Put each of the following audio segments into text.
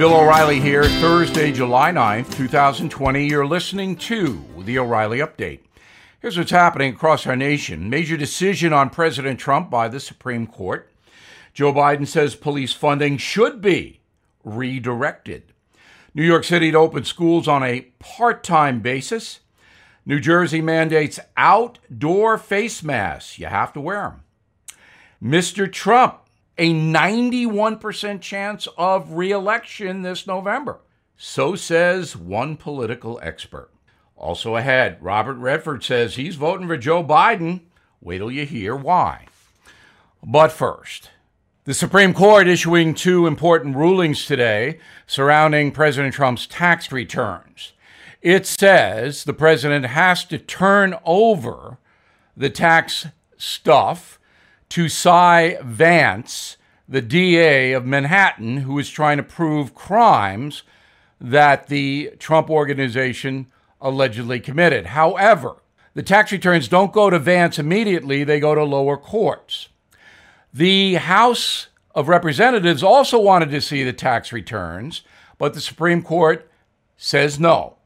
Bill O'Reilly here, Thursday, July 9th, 2020. You're listening to the O'Reilly Update. Here's what's happening across our nation. Major decision on President Trump by the Supreme Court. Joe Biden says police funding should be redirected. New York City to open schools on a part time basis. New Jersey mandates outdoor face masks. You have to wear them. Mr. Trump a 91% chance of reelection this November. So says one political expert. Also ahead, Robert Redford says he's voting for Joe Biden. Wait till you hear why. But first, the Supreme Court issuing two important rulings today surrounding President Trump's tax returns. It says the president has to turn over the tax stuff to Cy Vance, the DA of Manhattan, who is trying to prove crimes that the Trump organization allegedly committed. However, the tax returns don't go to Vance immediately, they go to lower courts. The House of Representatives also wanted to see the tax returns, but the Supreme Court says no.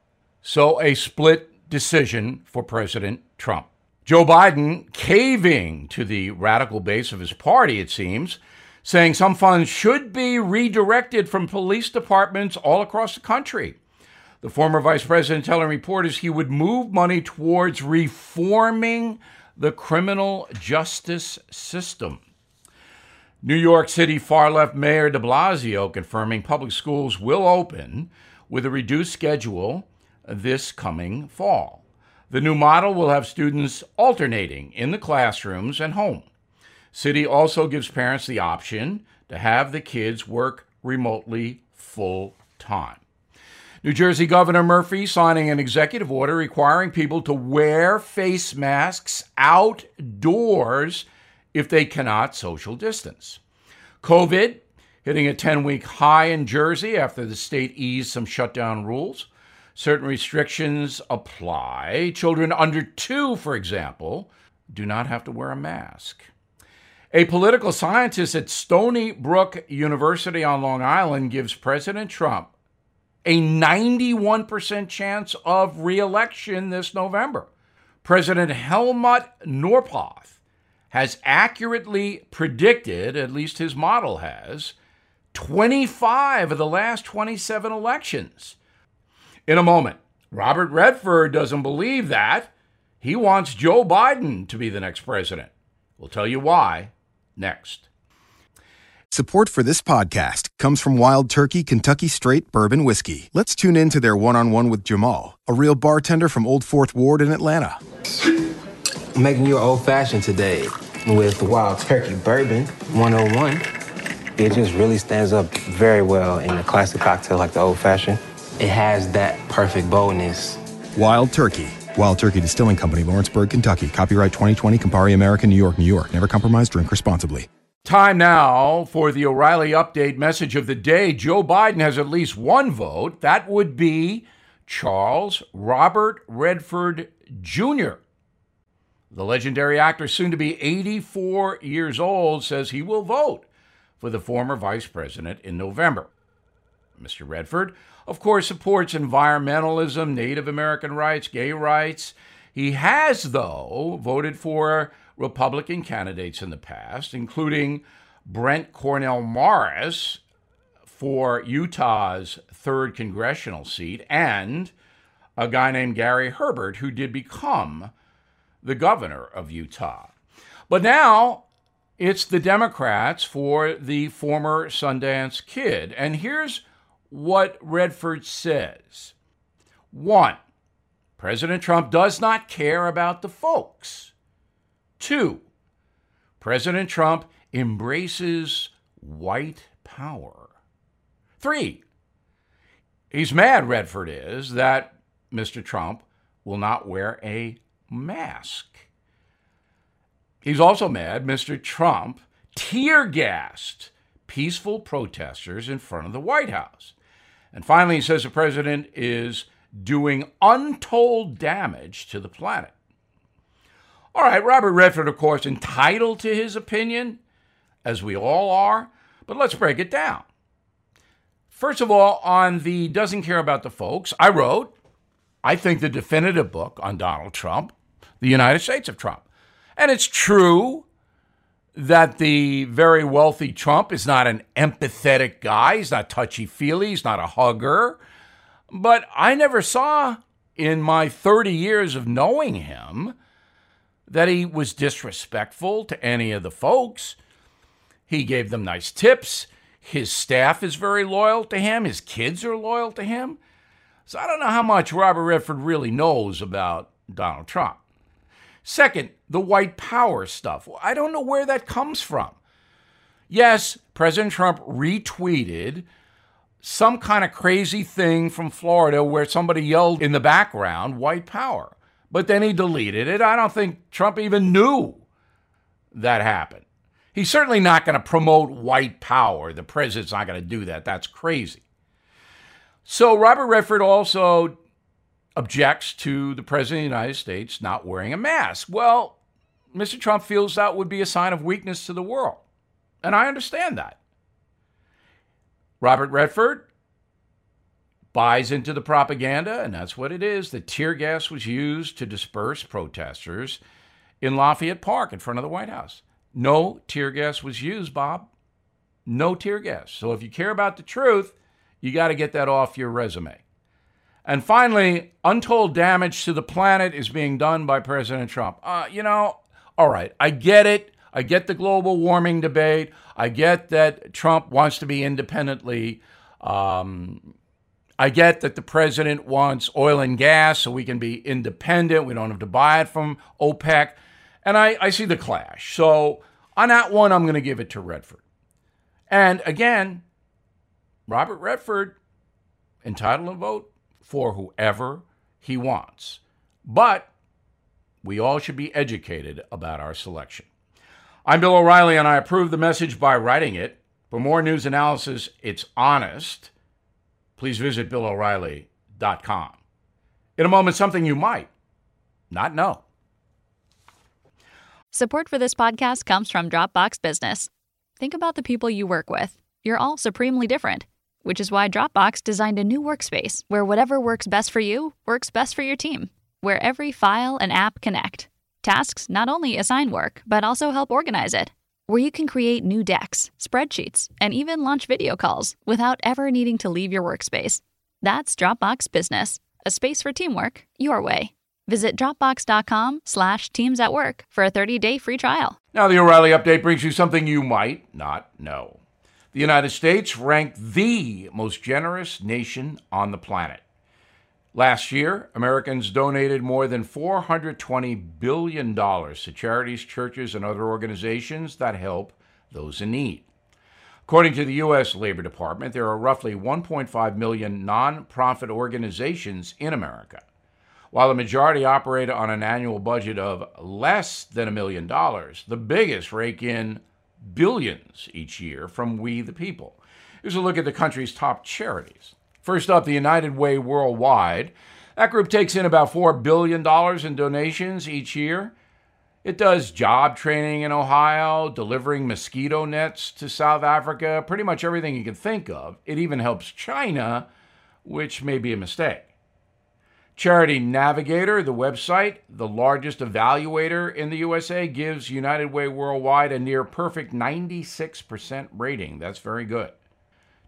So a split decision for President Trump. Joe Biden caving to the radical base of his party, it seems, saying some funds should be redirected from police departments all across the country. The former vice president telling reporters he would move money towards reforming the criminal justice system. New York City far left Mayor de Blasio confirming public schools will open with a reduced schedule this coming fall. The new model will have students alternating in the classrooms and home. City also gives parents the option to have the kids work remotely full time. New Jersey Governor Murphy signing an executive order requiring people to wear face masks outdoors if they cannot social distance. COVID hitting a 10 week high in Jersey after the state eased some shutdown rules. Certain restrictions apply. Children under two, for example, do not have to wear a mask. A political scientist at Stony Brook University on Long Island gives President Trump a 91% chance of reelection this November. President Helmut Norpoth has accurately predicted, at least his model has, 25 of the last 27 elections. In a moment, Robert Redford doesn't believe that. He wants Joe Biden to be the next president. We'll tell you why next. Support for this podcast comes from Wild Turkey Kentucky Straight Bourbon Whiskey. Let's tune in to their one on one with Jamal, a real bartender from Old Fourth Ward in Atlanta. I'm making you an old fashioned today with Wild Turkey Bourbon 101. It just really stands up very well in a classic cocktail like the old fashioned it has that perfect boldness. Wild Turkey. Wild Turkey Distilling Company, Lawrenceburg, Kentucky. Copyright 2020, Campari American, New York, New York. Never compromise, drink responsibly. Time now for the O'Reilly Update message of the day. Joe Biden has at least one vote. That would be Charles Robert Redford Jr. The legendary actor, soon to be 84 years old, says he will vote for the former vice president in November. Mr. Redford of course, supports environmentalism, Native American rights, gay rights. He has, though, voted for Republican candidates in the past, including Brent Cornell Morris for Utah's third congressional seat, and a guy named Gary Herbert, who did become the governor of Utah. But now it's the Democrats for the former Sundance kid. And here's what Redford says. One, President Trump does not care about the folks. Two, President Trump embraces white power. Three, he's mad, Redford is, that Mr. Trump will not wear a mask. He's also mad Mr. Trump tear gassed peaceful protesters in front of the White House. And finally, he says the president is doing untold damage to the planet. All right, Robert Redford, of course, entitled to his opinion, as we all are, but let's break it down. First of all, on the doesn't care about the folks, I wrote, I think, the definitive book on Donald Trump, the United States of Trump. And it's true that the very wealthy Trump is not an empathetic guy. He's not touchy feely. He's not a hugger. But I never saw in my 30 years of knowing him that he was disrespectful to any of the folks. He gave them nice tips. His staff is very loyal to him. His kids are loyal to him. So I don't know how much Robert Redford really knows about Donald Trump. Second, the white power stuff. I don't know where that comes from. Yes, President Trump retweeted some kind of crazy thing from Florida where somebody yelled in the background, white power. But then he deleted it. I don't think Trump even knew that happened. He's certainly not going to promote white power. The president's not going to do that. That's crazy. So Robert Redford also objects to the president of the United States not wearing a mask. Well, Mr. Trump feels that would be a sign of weakness to the world. And I understand that. Robert Redford buys into the propaganda, and that's what it is. The tear gas was used to disperse protesters in Lafayette Park in front of the White House. No tear gas was used, Bob. No tear gas. So if you care about the truth, you got to get that off your resume. And finally, untold damage to the planet is being done by President Trump. Uh, you know, all right, I get it. I get the global warming debate. I get that Trump wants to be independently. Um, I get that the president wants oil and gas so we can be independent. We don't have to buy it from OPEC. And I, I see the clash. So on that one, I'm going to give it to Redford. And again, Robert Redford entitled to vote for whoever he wants. But we all should be educated about our selection. I'm Bill O'Reilly, and I approve the message by writing it. For more news analysis, it's honest. Please visit BillO'Reilly.com. In a moment, something you might not know. Support for this podcast comes from Dropbox Business. Think about the people you work with. You're all supremely different which is why Dropbox designed a new workspace where whatever works best for you works best for your team, where every file and app connect. Tasks not only assign work, but also help organize it, where you can create new decks, spreadsheets, and even launch video calls without ever needing to leave your workspace. That's Dropbox Business, a space for teamwork your way. Visit dropbox.com slash teams at work for a 30-day free trial. Now the O'Reilly Update brings you something you might not know. The United States ranked the most generous nation on the planet. Last year, Americans donated more than $420 billion to charities, churches, and other organizations that help those in need. According to the U.S. Labor Department, there are roughly 1.5 million nonprofit organizations in America. While the majority operate on an annual budget of less than a million dollars, the biggest rake in billions each year from we the people. Here's a look at the country's top charities. First up, the United Way Worldwide. That group takes in about $4 billion in donations each year. It does job training in Ohio, delivering mosquito nets to South Africa, pretty much everything you can think of. It even helps China, which may be a mistake. Charity Navigator, the website, the largest evaluator in the USA, gives United Way Worldwide a near perfect 96% rating. That's very good.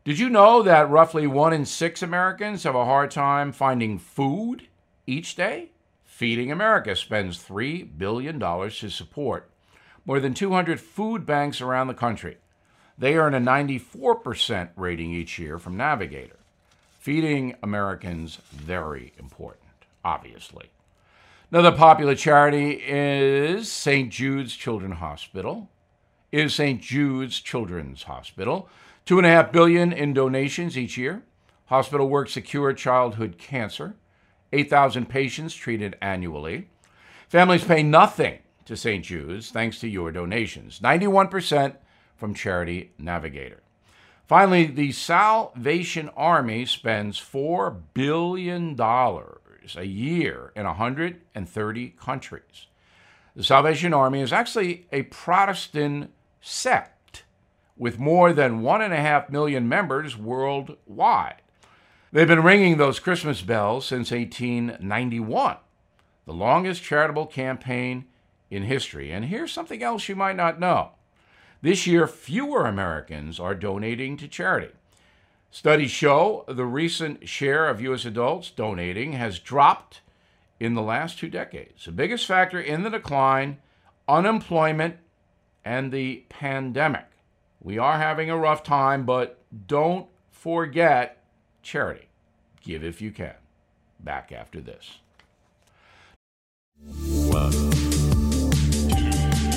Did you know that roughly one in six Americans have a hard time finding food each day? Feeding America spends $3 billion to support more than 200 food banks around the country. They earn a 94% rating each year from Navigator. Feeding Americans, very important, obviously. Another popular charity is St. Jude's Children's Hospital. Is St. Jude's Children's Hospital. Two and a half billion in donations each year. Hospital works to cure childhood cancer. 8,000 patients treated annually. Families pay nothing to St. Jude's thanks to your donations. 91% from Charity Navigator. Finally, the Salvation Army spends $4 billion a year in 130 countries. The Salvation Army is actually a Protestant sect, with more than 1.5 million members worldwide. They've been ringing those Christmas bells since 1891, the longest charitable campaign in history. And here's something else you might not know this year, fewer Americans are donating to charity. Studies show the recent share of U.S. adults donating has dropped in the last two decades. The biggest factor in the decline unemployment and the pandemic. We are having a rough time, but don't forget charity. Give if you can. Back after this.